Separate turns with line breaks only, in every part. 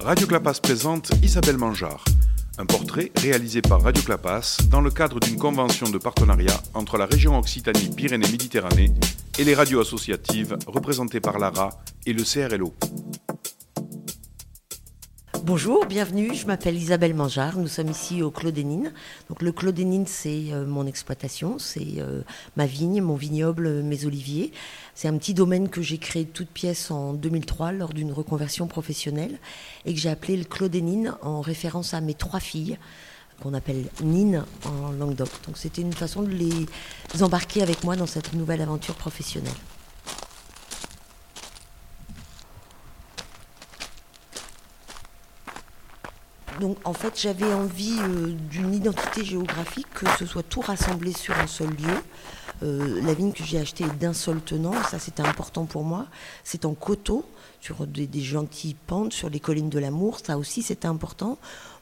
Radio Clapas présente Isabelle Mangeard, un portrait réalisé par Radio Clapas dans le cadre d'une convention de partenariat entre la région Occitanie-Pyrénées-Méditerranée et les radios associatives représentées par l'ARA et le CRLO.
Bonjour, bienvenue. Je m'appelle Isabelle Mangeard. Nous sommes ici au Clodénine. Donc le Clodénine, c'est euh, mon exploitation, c'est euh, ma vigne, mon vignoble, mes oliviers. C'est un petit domaine que j'ai créé toute pièce en 2003 lors d'une reconversion professionnelle et que j'ai appelé le Clodénine en référence à mes trois filles qu'on appelle Nine en Languedoc. Donc c'était une façon de les embarquer avec moi dans cette nouvelle aventure professionnelle. Donc en fait j'avais envie euh, d'une identité géographique, que ce soit tout rassemblé sur un seul lieu. Euh, la vigne que j'ai achetée est d'un seul tenant, ça c'était important pour moi. C'est en coteau, sur des, des gentilles pentes, sur les collines de l'amour, ça aussi c'était important.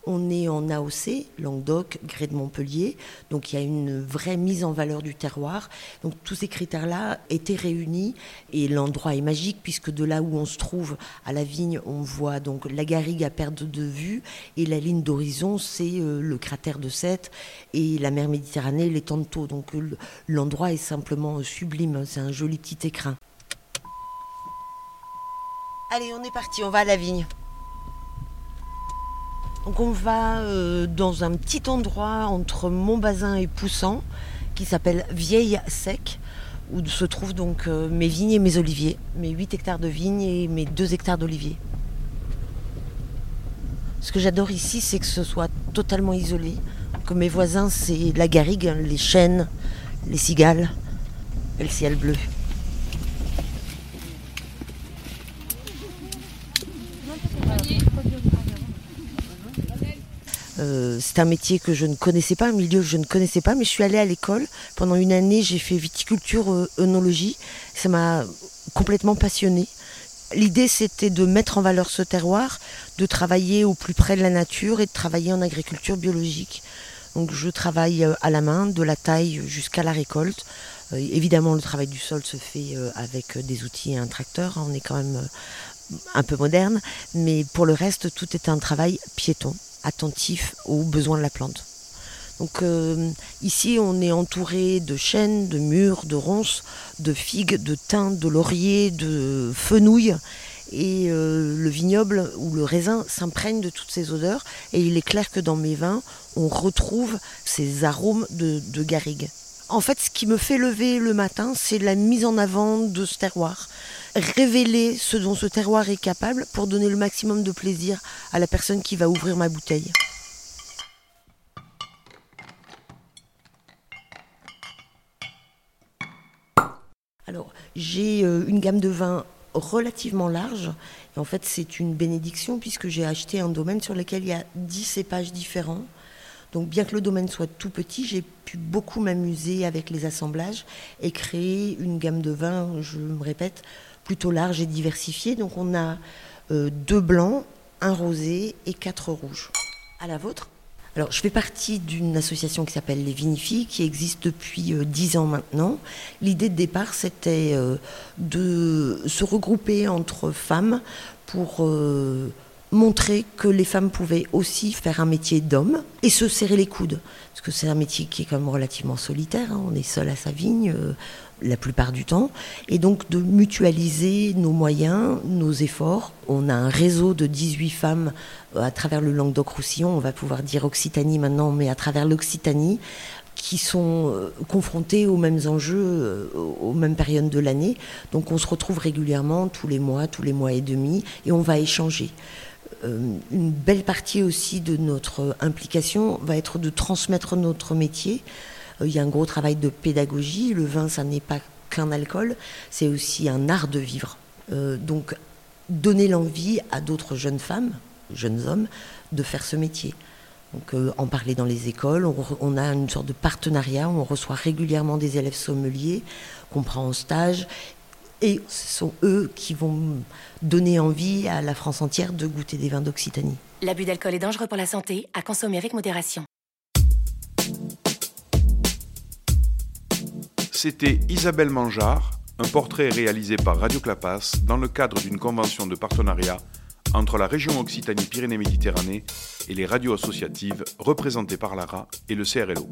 On est en AOC, Languedoc, Grès de Montpellier, donc il y a une vraie mise en valeur du terroir. Donc tous ces critères-là étaient réunis et l'endroit est magique puisque de là où on se trouve à la vigne, on voit donc la garrigue à perte de vue et la ligne d'horizon, c'est euh, le cratère de Sète et la mer Méditerranée, les Tantos. Donc euh, l'endroit est simplement sublime, c'est un joli petit écrin. Allez, on est parti, on va à la vigne. Donc on va euh, dans un petit endroit entre Montbazin et Poussan qui s'appelle Vieille Sec où se trouvent donc euh, mes vignes et mes oliviers, mes 8 hectares de vignes et mes 2 hectares d'oliviers. Ce que j'adore ici, c'est que ce soit totalement isolé, que mes voisins, c'est la garrigue, les chênes, les cigales et le ciel bleu. Euh, c'est un métier que je ne connaissais pas, un milieu que je ne connaissais pas, mais je suis allée à l'école. Pendant une année, j'ai fait viticulture, euh, œnologie. Ça m'a complètement passionnée. L'idée, c'était de mettre en valeur ce terroir, de travailler au plus près de la nature et de travailler en agriculture biologique. Donc, je travaille euh, à la main, de la taille jusqu'à la récolte. Évidemment, le travail du sol se fait avec des outils et un tracteur. On est quand même un peu moderne, mais pour le reste, tout est un travail piéton attentif aux besoins de la plante. Donc euh, ici, on est entouré de chênes, de mûres, de ronces, de figues, de thym, de lauriers, de fenouilles. Et euh, le vignoble ou le raisin s'imprègne de toutes ces odeurs. Et il est clair que dans mes vins, on retrouve ces arômes de, de garrigue. En fait, ce qui me fait lever le matin, c'est la mise en avant de ce terroir. Révéler ce dont ce terroir est capable pour donner le maximum de plaisir à la personne qui va ouvrir ma bouteille. Alors, j'ai euh, une gamme de vins relativement large. En fait, c'est une bénédiction puisque j'ai acheté un domaine sur lequel il y a 10 cépages différents. Donc, bien que le domaine soit tout petit, j'ai pu beaucoup m'amuser avec les assemblages et créer une gamme de vins, je me répète, plutôt large et diversifiée. Donc, on a euh, deux blancs, un rosé et quatre rouges. À la vôtre alors, je fais partie d'une association qui s'appelle Les Vinifilles, qui existe depuis euh, dix ans maintenant. L'idée de départ, c'était euh, de se regrouper entre femmes pour montrer que les femmes pouvaient aussi faire un métier d'homme et se serrer les coudes. Parce que c'est un métier qui est quand même relativement solitaire. hein. On est seul à sa vigne euh, la plupart du temps. Et donc de mutualiser nos moyens, nos efforts. On a un réseau de 18 femmes euh, à travers le Languedoc-Roussillon. On va pouvoir dire Occitanie maintenant, mais à travers l'Occitanie qui sont euh, confrontés aux mêmes enjeux, aux mêmes périodes de l'année. Donc on se retrouve régulièrement tous les mois, tous les mois et demi, et on va échanger. Euh, une belle partie aussi de notre implication va être de transmettre notre métier. Euh, Il y a un gros travail de pédagogie. Le vin, ça n'est pas qu'un alcool, c'est aussi un art de vivre. Euh, donc donner l'envie à d'autres jeunes femmes, jeunes hommes, de faire ce métier. Donc, en parler dans les écoles, on, on a une sorte de partenariat, on reçoit régulièrement des élèves sommeliers qu'on prend en stage, et ce sont eux qui vont donner envie à la France entière de goûter des vins d'Occitanie.
L'abus d'alcool est dangereux pour la santé, à consommer avec modération.
C'était Isabelle Mangeard, un portrait réalisé par Radio Clapas dans le cadre d'une convention de partenariat entre la région Occitanie-Pyrénées-Méditerranée et les radios associatives représentées par l'ARA et le CRLO.